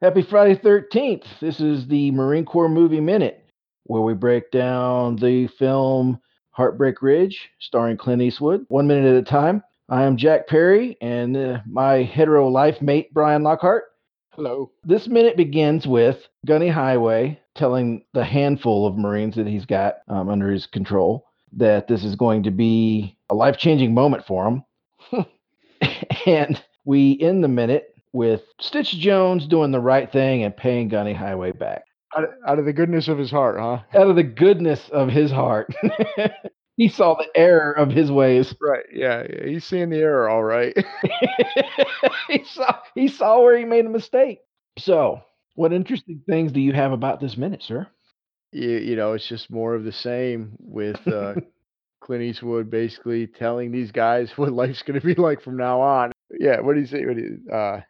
Happy Friday 13th. This is the Marine Corps Movie Minute, where we break down the film Heartbreak Ridge, starring Clint Eastwood, one minute at a time. I am Jack Perry, and uh, my hetero life mate, Brian Lockhart. Hello. This minute begins with Gunny Highway telling the handful of Marines that he's got um, under his control that this is going to be a life changing moment for him. and we end the minute with Stitch Jones doing the right thing and paying Gunny Highway back. Out of, out of the goodness of his heart, huh? Out of the goodness of his heart. he saw the error of his ways. Right. Yeah. yeah. He's seeing the error, all right. he saw he saw where he made a mistake. So, what interesting things do you have about this minute, sir? you, you know, it's just more of the same with uh, Clint Eastwood basically telling these guys what life's going to be like from now on. Yeah. What do you say? What do you, uh,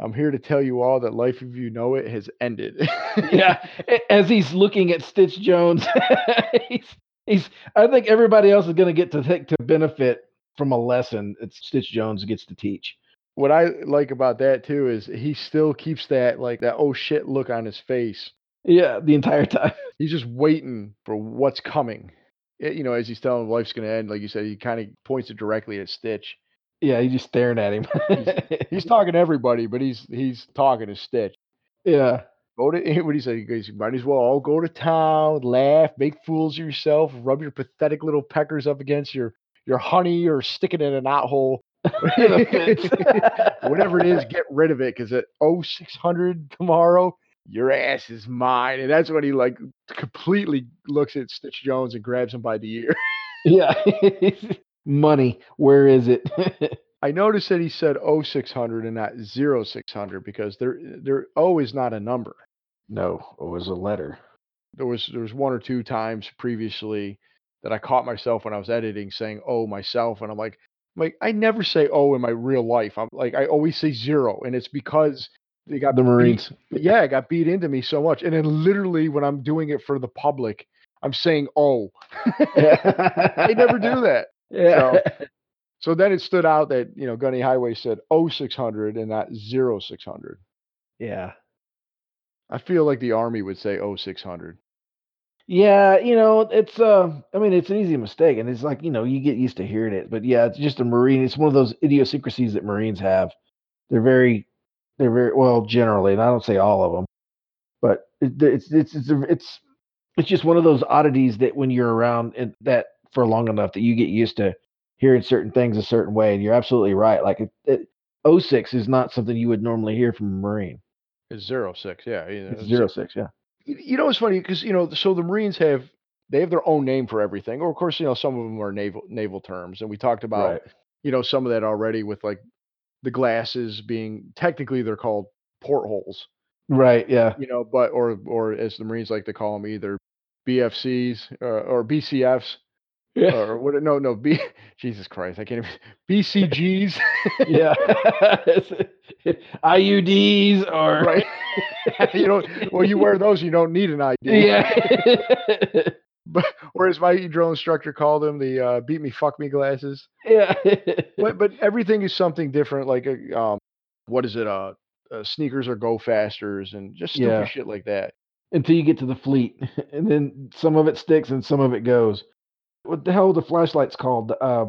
I'm here to tell you all that life, of you know it, has ended. yeah, as he's looking at Stitch Jones, he's he's. I think everybody else is going to get to to benefit from a lesson that Stitch Jones gets to teach. What I like about that too is he still keeps that like that oh shit look on his face. Yeah, the entire time. He's just waiting for what's coming. Eh, you know, as he's telling him life's going to end, like you said, he kind of points it directly at Stitch. Yeah, he's just staring at him. He's talking to everybody, but he's he's talking to Stitch. yeah, Go to what do you say? He goes, you might as well all go to town, laugh, make fools of yourself, rub your pathetic little peckers up against your your honey, or stick it in a knot hole. Whatever it is, get rid of it because at 0600 tomorrow, your ass is mine. And that's when he like completely looks at Stitch Jones and grabs him by the ear. yeah. Money, where is it? I noticed that he said 0600 and not 0600 because there there O is not a number. no, it was a letter. there was there was one or two times previously that I caught myself when I was editing saying oh myself and I'm like I'm like I never say oh in my real life. I'm like I always say zero and it's because they got The beat- Marines. yeah, it got beat into me so much. And then literally when I'm doing it for the public, I'm saying oh. I never do that. Yeah. So then it stood out that, you know, Gunny Highway said 0600 and not 0600. yeah. I feel like the army would say 0600. Yeah, you know, it's uh I mean it's an easy mistake and it's like, you know, you get used to hearing it. But yeah, it's just a Marine. It's one of those idiosyncrasies that Marines have. They're very they're very well generally, and I don't say all of them, but it, it's it's it's it's it's just one of those oddities that when you're around it, that for long enough that you get used to hearing certain things a certain way. And you're absolutely right. Like it, it 06 is not something you would normally hear from a Marine. It's 06, yeah. you It's zero six, yeah. You you know, it's funny because you know, so the Marines have they have their own name for everything. Or of course, you know, some of them are naval naval terms, and we talked about Right. you know some of that already with like the glasses being technically they're called portholes, Right, yeah. you know, but or or as the Marines like to call them, either BFCs uh, or BCFs Yeah. or what? No, no, B. Jesus Christ, I can't even. BCGs, yeah. IUDs or right? you don't. well, you wear those, you don't need an ID. yeah. But or as my drill instructor called them, the uh, "beat me, fuck me" glasses. yeah. but but everything is something different. Like a, um, what is it? Uh, uh sneakers or go fasters and just stupid Yeah. shit like that. Until you get to the fleet, and then some of it sticks and some of it goes. What the hell are the flashlights called? Uh,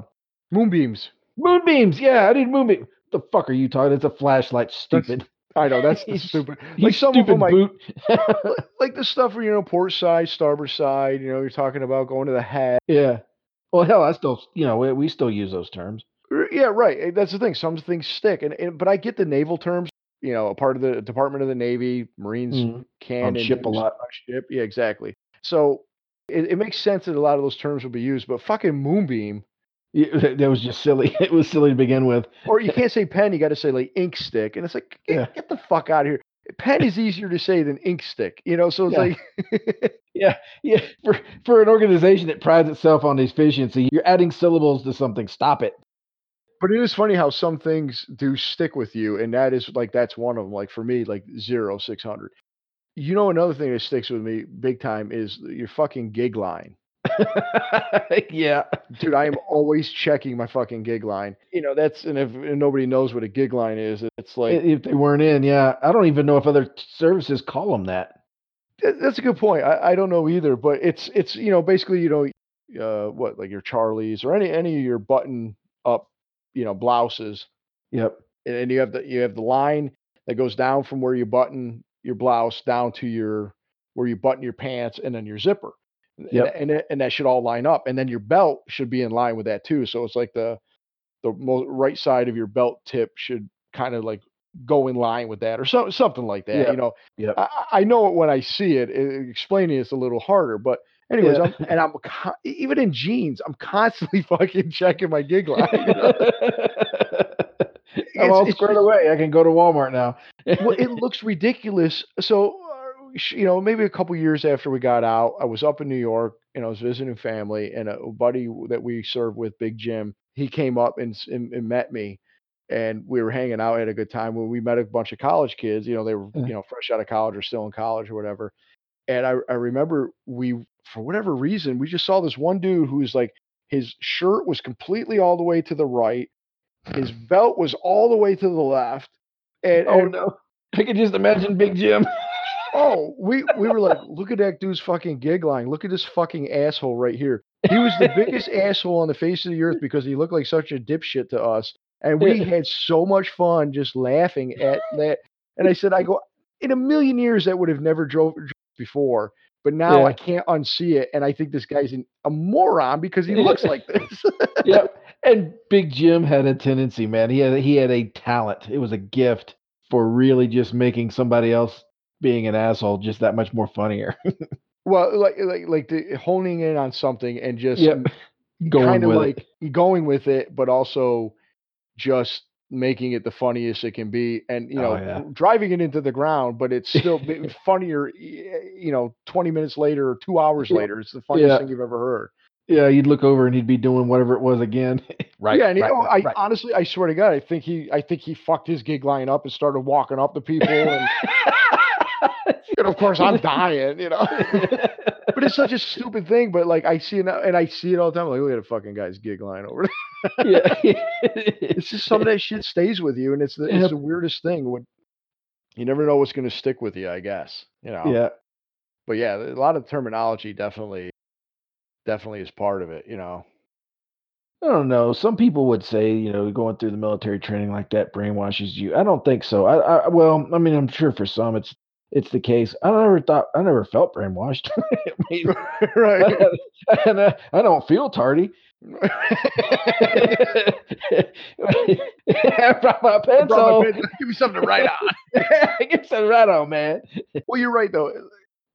Moonbeams. moonbeams. Yeah, I need moonbeam. The fuck are you talking? It's a flashlight. Stupid. I know that's stupid. Like some of them, like, boot. like the stuff where you know port side, starboard side. You know, you're talking about going to the hat. yeah. Well, hell, I still, you know, we, we still use those terms. Yeah, right. eh, That's the thing. Some things stick, and, and but I get the naval terms. You know, a part of the Department of the Navy, Marines Mhm. can On and ship a lot. on ship. Yeah, exactly. So it, it makes sense that a lot of those terms will be used, but fucking moonbeam, Yeah, that was just silly. It was silly to begin with. or you can't say pen, you got to say like ink stick, and it's like get, Yeah. get the fuck out of here. Pen is easier to say than ink stick, you know. So it's Yeah. like Yeah, yeah. For for an organization that prides itself on efficiency, you're adding syllables to something. Stop it. But it is funny how some things do stick with you, and that is like that's one of them. Like for me, like zero six hundred. You know, another thing that sticks with me big time is your fucking gig line. yeah. Dude, I am always checking my fucking gig line. You know, that's and if, and nobody knows what a gig line is, it's like If they weren't in, yeah. I don't even know if other services call them that. That- That's a good point. I, I don't know either, but it's it's you know basically you know uh what like your Charlies or any any of your button up you know blouses Yep. and, and you have the you have the line that goes down from where you button your blouse down to your where you button your pants and then your zipper. And- Yep. And and, and that should all line up and then your belt should be in line with that too. So it's like the the right side of your belt tip should kind of like go in line with that or so, something like that. Yep. You know, Yep. I, I know it when I see it. it explaining it's a little harder, but anyways, Yeah. I'm, and I'm even in jeans, I'm constantly fucking checking my gig line. you know? I'm It's- all squared away. I can go to Walmart now. Well, it looks ridiculous. So, uh, you know, maybe a couple years after we got out, I was up in New York and I was visiting family, and a buddy that we served with, Big Jim, he came up and, and, and met me, and we were hanging out, had a good time. When we met a bunch of college kids, you know, they were you know fresh out of college or still in college or whatever. And I, I remember we, for whatever reason, we just saw this one dude who was like, his shirt was completely all the way to the right, his belt was all the way to the left, and, oh and no. I can just imagine Big Jim. Oh, we we were like, look at that dude's fucking gig line. Look at this fucking asshole right here. He was the biggest asshole on the face of the earth because he looked like such a dipshit to us. And we had so much fun just laughing at that. And I said, I go, in a million years that would have never drove, drove before. But now Yeah. I can't unsee it. And I think this guy's an, a moron because he looks like this. yep. And Big Jim had a tendency, man. He had he had a talent. It was a gift for really just making somebody else being an asshole just that much more funnier. well, like like like the honing in on something and just Yep. Going kind of with like going with it, but also just making it the funniest it can be, and you Oh, know, yeah. driving it into the ground. But it's still funnier, you know, twenty minutes later or two hours later. It's the funniest Yeah. thing you've ever heard. Yeah, you'd look over and he'd be doing whatever it was again. right. yeah, and he, right, oh, I right. honestly, I swear to God, I think he, I think he fucked his gig line up and started walking up to people, and, and of course I'm dying, you know. but it's such a stupid thing. But like I see it now, and I see it all the time. Like, look at a fucking guy's gig line over there. yeah. it's just some of that shit stays with you, and it's the it's the weirdest thing. When you never know what's going to stick with you, I guess. You know. yeah. But yeah, a lot of terminology definitely, definitely is part of it. You know. I don't know. Some people would say, you know, going through the military training like that brainwashes you. I don't think so. I, I well, I mean, I'm sure for some it's it's the case. I never thought I never felt brainwashed. I mean, right. and I, I don't feel tardy. I brought my Brought my pencil. pen- Give me something to write on. Get some right on, man. Well, you're right though.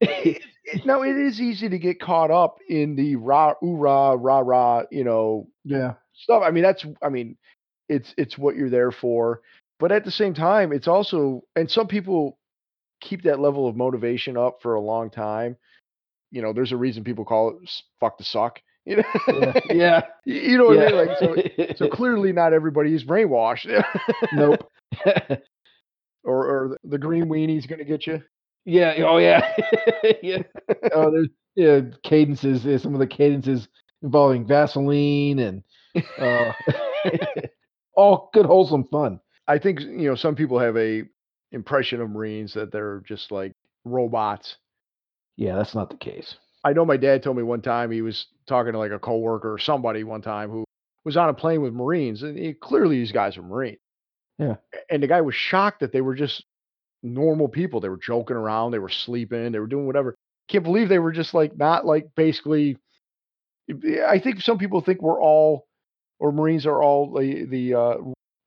It- it- is easy to get caught up in the rah, rah, rah, rah, you know, yeah. stuff. I mean, that's, I mean, it's, it's what you're there for. But at the same time, it's also, and some people keep that level of motivation up for a long time. You know, there's a reason people call it fuck the suck. You know, Yeah. yeah. you know what I mean? Like, so, so clearly not everybody is brainwashed. nope. or, or the green weenie's going to get you. Yeah. Oh, yeah. yeah. Oh, there's yeah cadences. yeah, Some of the cadences involving Vaseline and uh, all good wholesome fun. I think you know some people have a impression of Marines that they're just like robots. Yeah, that's not the case. I know my dad told me one time he was talking to like a coworker or somebody one time who was on a plane with Marines, and he, clearly these guys are Marines. Yeah. And the guy was shocked that they were just normal people. They were joking around, they were sleeping, they were doing whatever. Can't believe they were just like not like basically. I think some people think we're all, or Marines are all the the uh,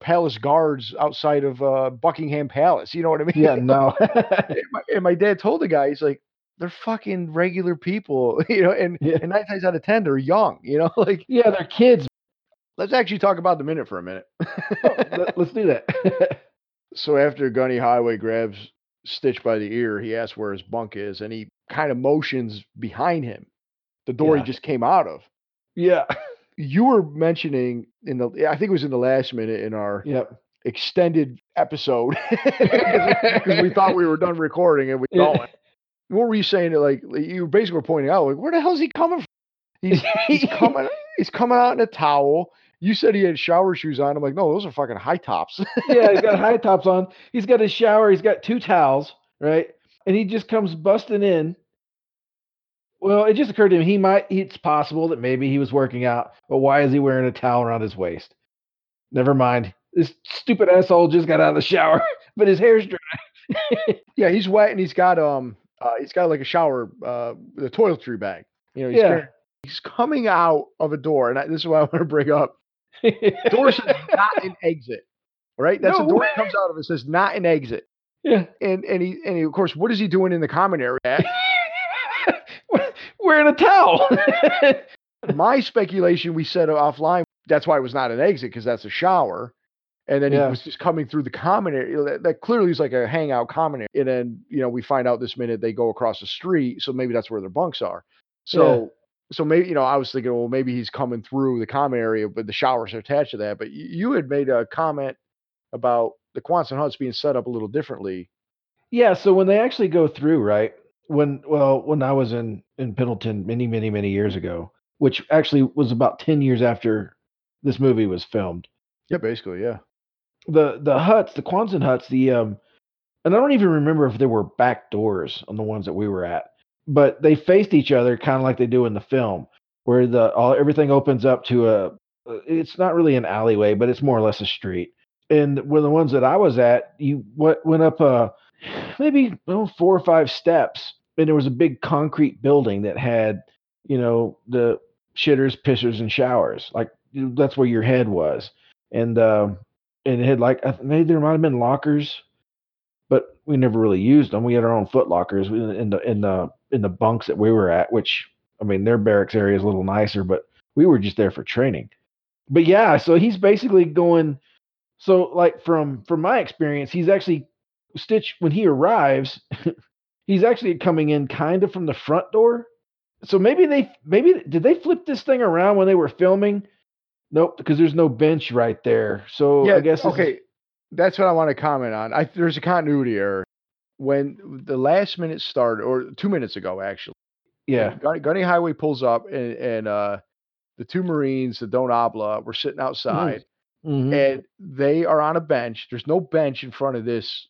palace guards outside of uh, Buckingham Palace. You know what I mean? Yeah, no. and, my, and my dad told the guy, he's like, they're fucking regular people, you know, and, Yeah. and nine times out of ten, they're young, you know. Like, yeah, they're kids. let's actually talk about the minute for a minute. Let, us do that. So after Gunny Highway grabs Stitch by the ear, he asks where his bunk is, and he kind of motions behind him, the door Yeah. he just came out of. yeah. You were mentioning in the, I think it was in the last minute in our Yep. extended episode because we thought we were done recording and we Yeah. going. What were you saying? That like like, you basically were pointing out, like where the hell is he coming from? He's, he's coming. He's coming out in a towel. You said he had shower shoes on. I'm like, no, those are fucking high tops. yeah, he's got high tops on. He's got his shower. He's got two towels, right? And he just comes busting in. Well, it just occurred to him he might. It's possible that maybe he was working out, but why is he wearing a towel around his waist? Never mind. This stupid asshole just got out of the shower, but his hair's dry. yeah, he's wet and he's got um, uh, he's got like a shower, uh, the toiletry bag. You know, he's, Yeah. carrying- he's coming out of a door, and I, this is what I want to bring up. Door says not an exit. Right? That's No the door way. that comes out of. It says not an exit. yeah. And and he and he, of course, what is he doing in the common area? wearing a towel. My speculation, we said offline, that's why it was not an exit because that's a shower. And then Yeah. he was just coming through the common area. That, that clearly is like a hangout common area. And then, you know, we find out this minute they go across the street. So maybe that's where their bunks are. So, so maybe, you know, I was thinking, well, maybe he's coming through the common area, but the showers are attached to that. But you, had made a comment about the Quonset huts being set up a little differently. Yeah, so when they actually go through, right? When well, when I was in in Pendleton many, many, many years ago, which actually was about 10 years after this movie was filmed. Yeah, basically. Yeah. The the huts, the Quonset huts, the um and I don't even remember if there were back doors on the ones that we were at, but they faced each other kind of like they do in the film, where the all everything opens up to a it's not really an alleyway, but it's more or less a street. And when the ones that I was at, you went went up uh maybe well, four or five steps, and there was a big concrete building that had, you know, the shitters, pissers, and showers. Like that's where your head was, and um, and it had like maybe there might have been lockers, but we never really used them. We had our own foot lockers in the in the in the bunks that we were at, which I mean their barracks area is a little nicer, but we were just there for training. But yeah, so he's basically going. So like from from my experience, he's actually Stitch when he arrives, he's actually coming in kind of from the front door. So maybe they maybe did they flip this thing around when they were filming? Nope, because there's no bench right there. So yeah, I guess this is- okay. That's what I want to comment on. I, there's a continuity error. When the last minute started, or two minutes ago, actually, yeah, Gunny, Gunny Highway pulls up, and, and uh, the two Marines, the Don't Obla, were sitting outside, Mhm. and they are on a bench. There's no bench in front of this.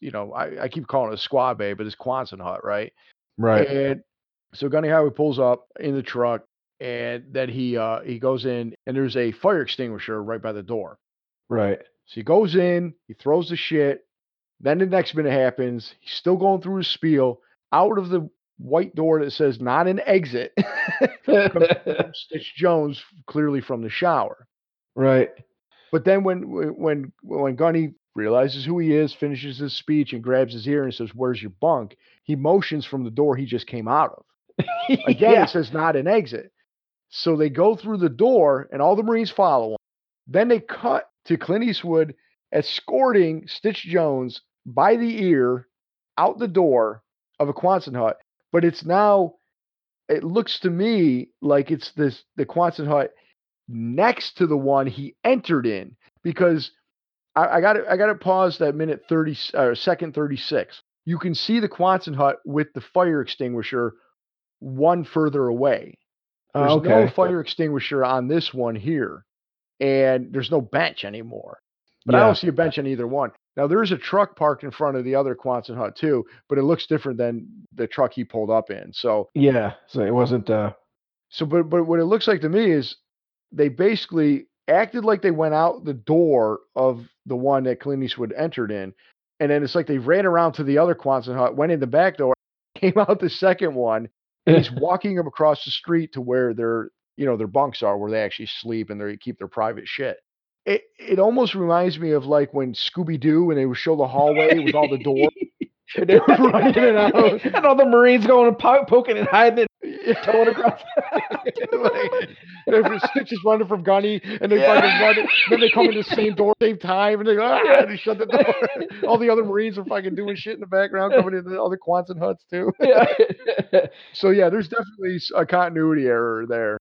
You know, I, I keep calling it a squad bay, but it's Quonset hut, right? right. And so Gunny Highway pulls up in the truck, and then he uh, he goes in, and there's a fire extinguisher right by the door. Right. So he goes in, he throws the shit. Then the next minute happens. He's still going through his spiel out of the white door that says not an exit. Stitch Jones, clearly from the shower. right. But then when when when Gunny realizes who he is, finishes his speech, and grabs his ear and says, "Where's your bunk?" He motions from the door he just came out of. Again, yeah. it says not an exit. So they go through the door, and all the Marines follow him. Then they cut to Clint Eastwood escorting Stitch Jones by the ear out the door of a Quonset hut. But it's now, it looks to me like it's this the Quonset hut next to the one he entered in because I, got. I got to pause that minute thirty or uh, second thirty six. You can see the Quonset hut with the fire extinguisher one further away. Ah, there's Oh, no fire extinguisher on this one here, and there's no bench anymore. But I don't see a bench on either one. Now there is a truck parked in front of the other Quonset hut too, but it looks different than the truck he pulled up in. So Yeah. So it wasn't. uh so, but but what it looks like to me is they basically acted like they went out the door of the one that Clint Eastwood entered in, and then it's like they ran around to the other Quonset hut, went in the back door, came out the second one, and he's walking them across the street to where their you know their bunks are, where they actually sleep and they keep their private shit. It it almost reminds me of like when Scooby Doo when they would show the hallway with all the doors. and they were running in and out. and all the Marines going and po- poking and hiding it, towing across. like, and Stitch is running from Gunny, and they Yeah. fucking run, then they come in the same door, same time, and they go, ah, they shut the door. All the other Marines are fucking doing shit in the background, coming into the other Quonset huts too. yeah. So yeah, there's definitely a continuity error there.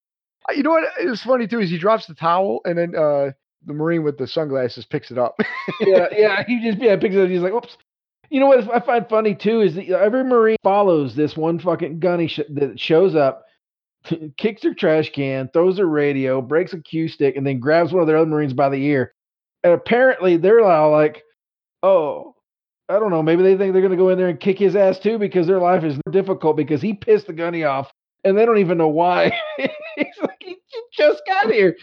You know what? It's funny too is he drops the towel, and then uh, the Marine with the sunglasses picks it up. yeah, yeah. He just yeah picks it up. He's like, oops. You know what I find funny too is that every Marine follows this one fucking gunny sh- that shows up, kicks her trash can, throws her radio, breaks a cue stick, and then grabs one of their other Marines by the ear. And apparently they're all like, oh, I don't know. Maybe they think they're going to go in there and kick his ass too because their life is difficult because he pissed the gunny off and they don't even know why. He's like, he just got here.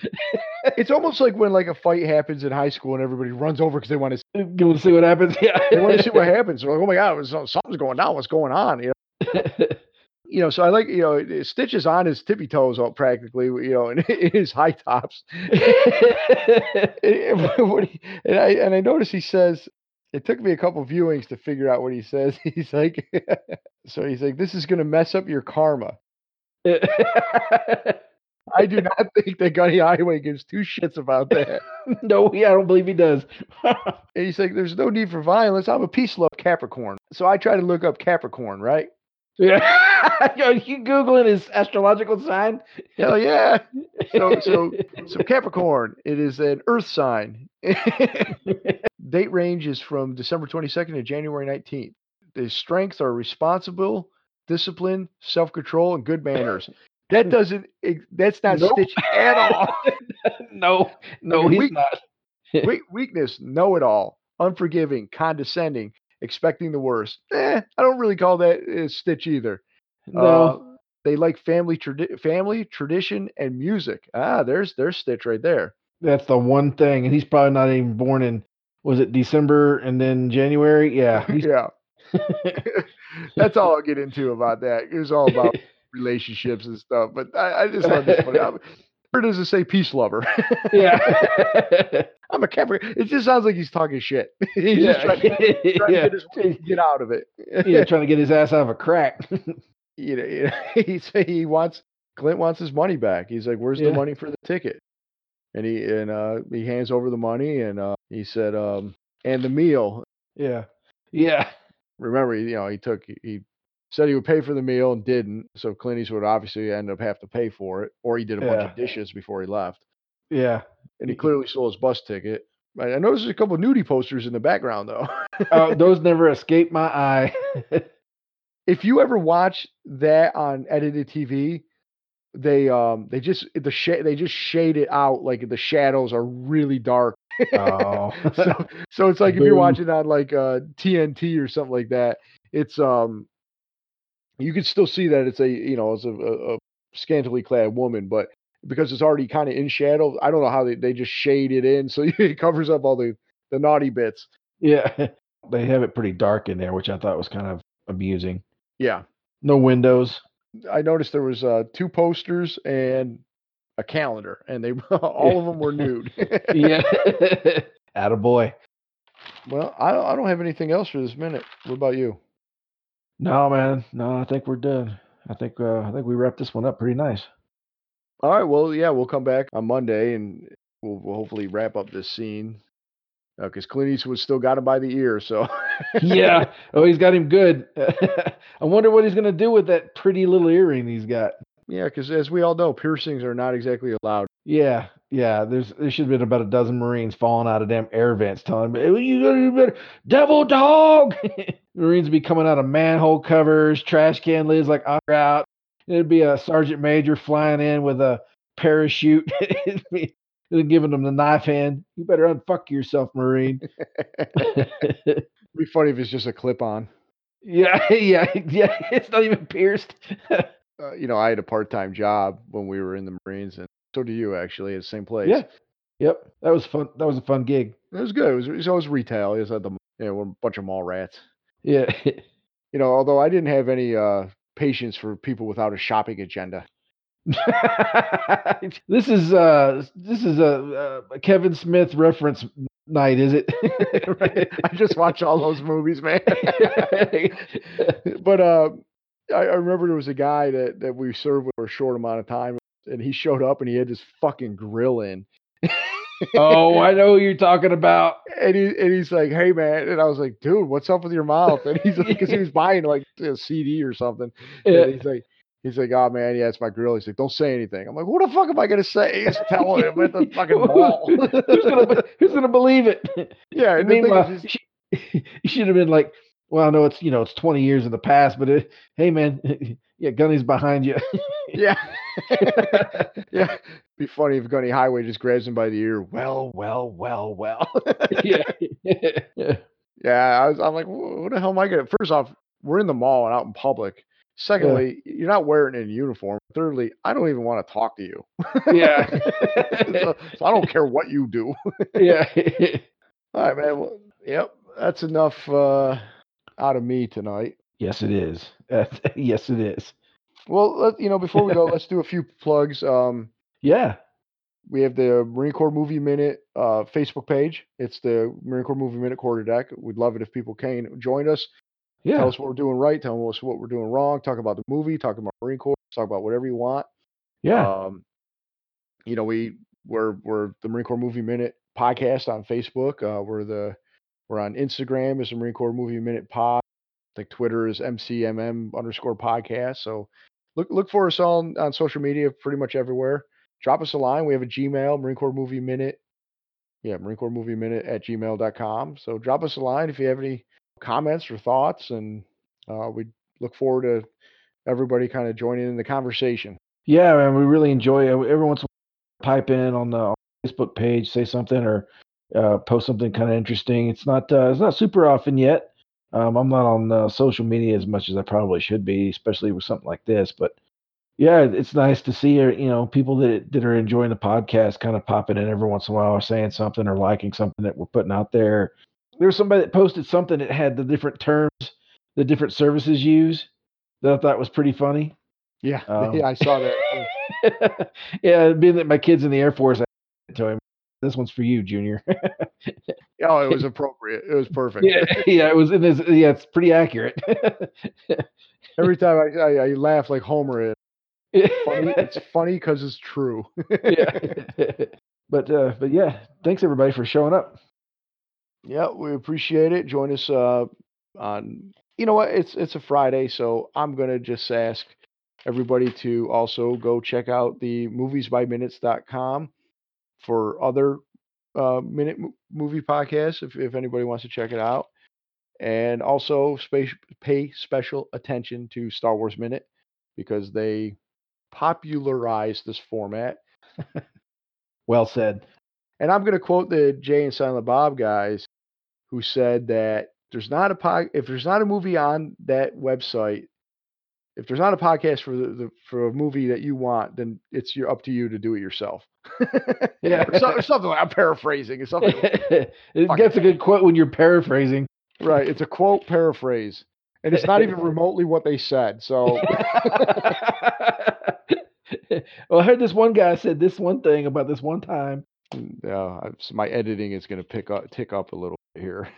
it's almost like when like a fight happens in high school and everybody runs over because they want to go see what happens. Yeah, they want to see what happens. They're like, oh my god, something's going on. What's going on? You know. you know, so I like, you know, Stitch is on his tippy toes all practically, you know, in, in his high tops. and, and I and I notice he says, it took me a couple viewings to figure out what he says. He's like, so he's like, this is going to mess up your karma. I do not think that Gunny Highway gives two shits about that. no, yeah, I don't believe he does. and he's like, there's no need for violence. I'm a peace love Capricorn. So I try to look up Capricorn, right? Yeah. you Googling his astrological sign? Hell yeah. So so so Capricorn, it is an earth sign. Date range is from December 22nd to January 19th. The strengths are responsible, discipline, self-control, and good manners. That doesn't that's not nope. Stitch at all. no, no, he's weak, not. weakness, know it all, unforgiving, condescending, expecting the worst. Eh, I don't really call that uh, Stitch either. No. Uh, they like family, tradi- family tradition, and music. Ah, there's there's Stitch right there. That's the one thing, and he's probably not even born in. Was it December and then January? Yeah, yeah. That's all I'll get into about that. It was all about relationships and stuff. But I, I just love this one. Or does it say peace lover? yeah. I'm a Capricorn. It just sounds like he's talking shit. he's yeah. just trying, to, trying yeah. to get, his, get out of it. yeah, trying to get his ass out of a crack. you know, you know he he wants Clint wants his money back. He's like, "Where's yeah. the money for the ticket?" And he and uh, he hands over the money, and uh, he said, um, "And the meal." Yeah, yeah. Remember, you know, he took he said he would pay for the meal and didn't. So Clint Eastwood obviously ended up have to pay for it, or he did a yeah. bunch of dishes before he left. Yeah, and he clearly sold his bus ticket. I noticed a couple nudie posters in the background though. oh, those never escape my eye. if you ever watch that on edited TV, they um they just the sh- they just shade it out like the shadows are really dark. Oh, so so it's like Boom. if you're watching on like uh TNT or something like that, it's um you can still see that it's a you know it's a, a, a scantily clad woman, but because it's already kind of in shadow, I don't know how they, they just shade it in so it covers up all the the naughty bits. Yeah, they have it pretty dark in there, which I thought was kind of amusing. Yeah, no windows. I noticed there was uh, two posters and a calendar, and they all of them were nude. yeah, attaboy. Well, I I don't have anything else for this minute. What about you? No, man. No, I think we're done. I think uh, I think we wrapped this one up pretty nice. All right. Well, yeah, we'll come back on Monday and we'll, we'll hopefully wrap up this scene because uh, Clint Eastwood still got him by the ear. So yeah. Oh, he's got him good. I wonder what he's gonna do with that pretty little earring he's got. Yeah, because as we all know, piercings are not exactly allowed. Yeah, yeah. There's there should have been about a dozen Marines falling out of damn air vents telling me, hey, "You better, devil dog." Marines would be coming out of manhole covers, trash can lids like out. It'd be a sergeant major flying in with a parachute. It'd be giving them the knife hand. You better unfuck yourself, Marine. It'd be funny if it's just a clip on. Yeah, yeah, yeah. It's not even pierced. uh, you know, I had a part time job when we were in the Marines, and so do you actually at the same place. Yeah. Yep. That was fun. That was a fun gig. It was good. It was, it was always retail. It was at the you know, a bunch of mall rats. Yeah. you know, although I didn't have any uh, patience for people without a shopping agenda. this is uh this is a, a Kevin Smith reference night, is it? I just watch all those movies, man. but uh, I, I, remember there was a guy that that we served for a short amount of time, and he showed up and he had this fucking grill in oh, I know who you're talking about. And he and he's like, "Hey, man," and I was like, "Dude, what's up with your mouth?" And he's like, "Because he was buying like a CD or something." Yeah. And he's like, "He's like, oh man, yeah, it's my grill." He's like, "Don't say anything." I'm like, "What the fuck am I gonna say?" He's telling him at the fucking mall. who's gonna Who's gonna believe it? Yeah. And meanwhile, you should have been like, "Well, I know it's you know it's 20 years in the past, but it, hey, man." Yeah, Gunny's behind you. Yeah. yeah. Be funny if Gunny Highway just grabs him by the ear. Well, well, well, well. yeah. yeah. Yeah, I was. I'm like, what the hell am I gonna? First off, we're in the mall and out in public. Secondly, you're not wearing a uniform. Thirdly, I don't even want to talk to you. Yeah. so, so I don't care what you do. yeah. All right, man. Well, yep, that's enough uh, out of me tonight. yes, it is. Uh, yes, it is. Well, let, you know, before we go, let's do a few plugs. Um, Yeah. we have the Marine Corps Movie Minute uh, Facebook page. It's the Marine Corps Movie Minute Quarter Deck. We'd love it if people came join us. Yeah. Tell us what we're doing right. Tell us what we're doing wrong. Talk about the movie. Talk about Marine Corps. Talk about whatever you want. yeah. Um, you know, we we're we're the Marine Corps Movie Minute podcast on Facebook. Uh, we're the we're on Instagram as the Marine Corps Movie Minute Pod. I think Twitter is MCMM underscore podcast. So look look for us on, on social media, pretty much everywhere. Drop us a line. We have a Gmail, Marine Corps Movie Minute. Yeah, Marine Corps Movie Minute at gmail.com. So drop us a line if you have any comments or thoughts, and uh, we look forward to everybody kind of joining in the conversation. Yeah, man, we really enjoy it. Every once in a while, pipe in on the Facebook page, say something or uh, post something kind of interesting. It's not uh, it's not super often yet. Um, I'm not on uh, social media as much as I probably should be, especially with something like this. But yeah, it's nice to see uh, you know people that that are enjoying the podcast kind of popping in every once in a while, or saying something or liking something that we're putting out there. There was somebody that posted something that had the different terms the different services use that I thought was pretty funny. Yeah, Um, yeah, I saw that. yeah, being that my kid's in the Air Force, I told him this one's for you, Junior. Oh, it was appropriate. It was perfect. yeah, yeah, it was. It is, yeah, it's pretty accurate. Every time I, I, I laugh like Homer. It's funny. It's funny because it's true. yeah. but uh, but yeah, thanks everybody for showing up. yeah, we appreciate it. Join us uh, on. You know what? It's it's a Friday, so I'm gonna just ask everybody to also go check out the moviesbyminutes.com for other uh, minute mo- movie podcasts if if anybody wants to check it out. And also space, pay special attention to Star Wars Minute because they popularized this format. Well said. And I'm going to quote the Jay and Silent Bob guys who said that there's not a pod, if there's not a movie on that website, if there's not a podcast for the, the for a movie that you want, then it's your up to you to do it yourself. Yeah. Or so- or something like I'm paraphrasing. It's something gets it. a good quote when you're paraphrasing. right. It's a quote paraphrase, and it's not even remotely what they said. So well, I heard this one guy said this one thing about this one time. Mm, yeah, I- so my editing is going to pick up tick up a little bit here.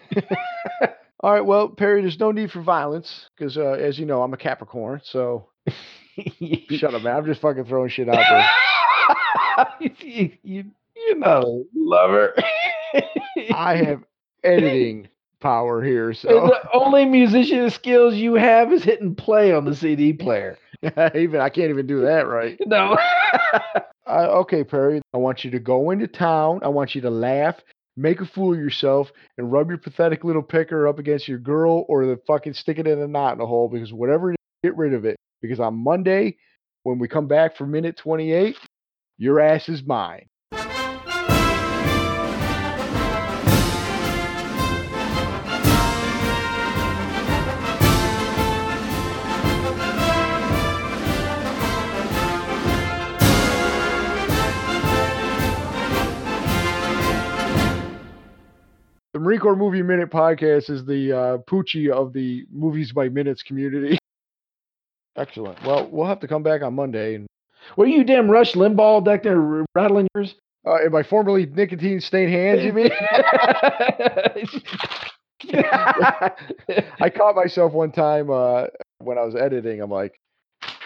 All right, well, Perry, there's no need for violence because, uh, as you know, I'm a Capricorn. So shut up, man. I'm just fucking throwing shit out there. you, you, you're a lover. I have editing power here, And so the only musician skills you have is hitting play on the CD player. even I can't even do that right. No. Uh, okay, Perry, I want you to go into town. I want you to laugh, make a fool of yourself, and rub your pathetic little picker up against your girl or the fucking stick it in a knot in a hole because whatever get rid of it. Because on Monday, when we come back for minute 28, your ass is mine. The Marine Corps Movie Minute podcast is the uh, Poochie of the Movies by Minutes community. Excellent. Well, we'll have to come back on Monday. And Were you damn Rush Limbaugh back there rattling yours? uh, am I formerly nicotine stained hands? You mean? I caught myself one time uh, when I was editing. I'm like,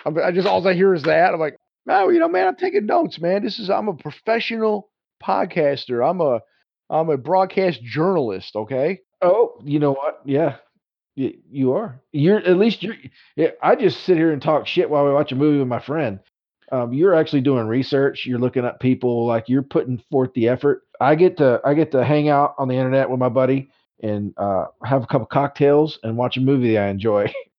I'm, I just all I hear is that. I'm like, no, you know, man, I'm taking notes, man. This is I'm a professional podcaster. I'm a I'm a broadcast journalist. Okay. oh, you know what? Yeah. You, you are. You're at least you're. Yeah, I just sit here and talk shit while we watch a movie with my friend. Um, you're actually doing research. You're looking at people like you're putting forth the effort. I get to I get to hang out on the internet with my buddy and uh, have a couple cocktails and watch a movie I enjoy.